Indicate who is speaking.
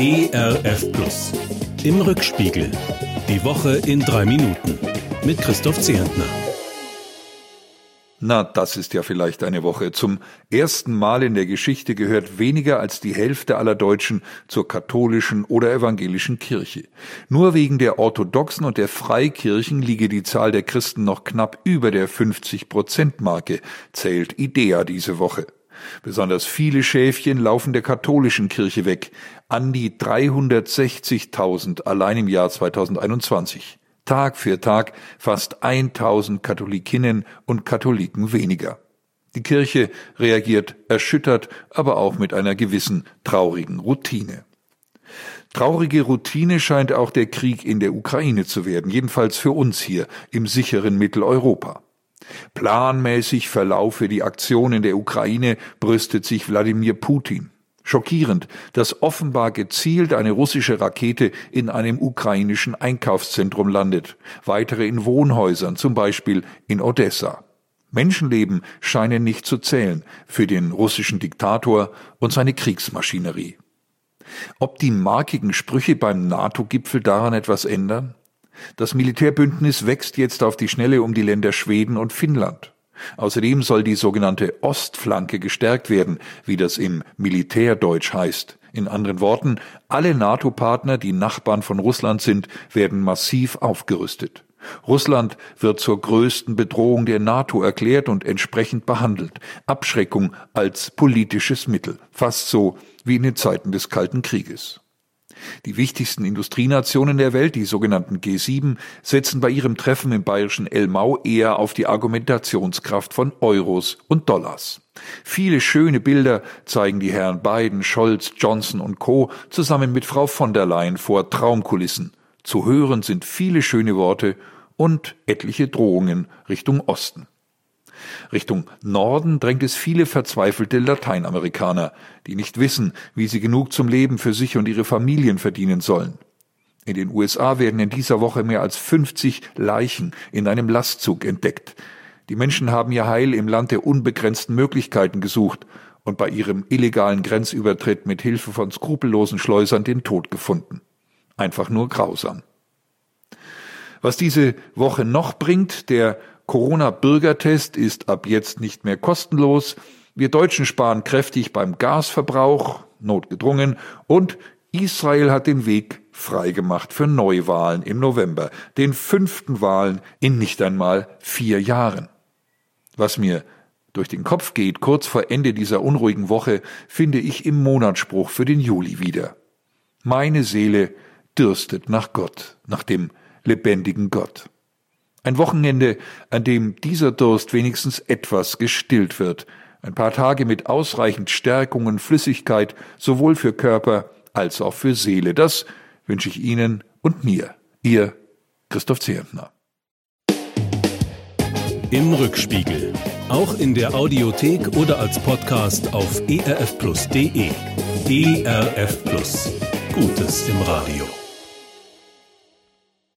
Speaker 1: ERF Plus. Im Rückspiegel. Die Woche in drei Minuten. Mit Christoph Zehentner.
Speaker 2: Na, das ist ja vielleicht eine Woche. Zum ersten Mal in der Geschichte gehört weniger als die Hälfte aller Deutschen zur katholischen oder evangelischen Kirche. Nur wegen der orthodoxen und der Freikirchen liege die Zahl der Christen noch knapp über der 50-Prozent-Marke, zählt IDEA diese Woche. Besonders viele Schäfchen laufen der katholischen Kirche weg, an die 360.000 allein im Jahr 2021. Tag für Tag fast 1000 Katholikinnen und Katholiken weniger. Die Kirche reagiert erschüttert, aber auch mit einer gewissen traurigen Routine. Traurige Routine scheint auch der Krieg in der Ukraine zu werden, jedenfalls für uns hier im sicheren Mitteleuropa. Planmäßig verlaufe die Aktion in der Ukraine, brüstet sich Wladimir Putin. Schockierend, dass offenbar gezielt eine russische Rakete in einem ukrainischen Einkaufszentrum landet, weitere in Wohnhäusern, zum Beispiel in Odessa. Menschenleben scheinen nicht zu zählen für den russischen Diktator und seine Kriegsmaschinerie. Ob die markigen Sprüche beim NATO-Gipfel daran etwas ändern? Das Militärbündnis wächst jetzt auf die Schnelle um die Länder Schweden und Finnland. Außerdem soll die sogenannte Ostflanke gestärkt werden, wie das im Militärdeutsch heißt. In anderen Worten, alle NATO-Partner, die Nachbarn von Russland sind, werden massiv aufgerüstet. Russland wird zur größten Bedrohung der NATO erklärt und entsprechend behandelt. Abschreckung als politisches Mittel, fast so wie in den Zeiten des Kalten Krieges. Die wichtigsten Industrienationen der Welt, die sogenannten G7, setzen bei ihrem Treffen im bayerischen Elmau eher auf die Argumentationskraft von Euros und Dollars. Viele schöne Bilder zeigen die Herren Biden, Scholz, Johnson und Co. zusammen mit Frau von der Leyen vor Traumkulissen. Zu hören sind viele schöne Worte und etliche Drohungen Richtung Osten. Richtung Norden drängt es viele verzweifelte Lateinamerikaner, die nicht wissen, wie sie genug zum Leben für sich und ihre Familien verdienen sollen. In den USA werden in dieser Woche mehr als 50 Leichen in einem Lastzug entdeckt. Die Menschen haben ihr Heil im Land der unbegrenzten Möglichkeiten gesucht und bei ihrem illegalen Grenzübertritt mit Hilfe von skrupellosen Schleusern den Tod gefunden. Einfach nur grausam. Was diese Woche noch bringt, der Corona-Bürgertest ist ab jetzt nicht mehr kostenlos. Wir Deutschen sparen kräftig beim Gasverbrauch, notgedrungen, und Israel hat den Weg freigemacht für Neuwahlen im November, den fünften Wahlen in nicht einmal vier Jahren. Was mir durch den Kopf geht, kurz vor Ende dieser unruhigen Woche, finde ich im Monatsspruch für den Juli wieder. Meine Seele dürstet nach Gott, nach dem lebendigen Gott. Ein Wochenende, an dem dieser Durst wenigstens etwas gestillt wird. Ein paar Tage mit ausreichend Stärkung und Flüssigkeit, sowohl für Körper als auch für Seele. Das wünsche ich Ihnen und mir. Ihr Christoph Zehentner.
Speaker 1: Im Rückspiegel. Auch in der Audiothek oder als Podcast auf erfplus.de. ERF Plus. Gutes im Radio.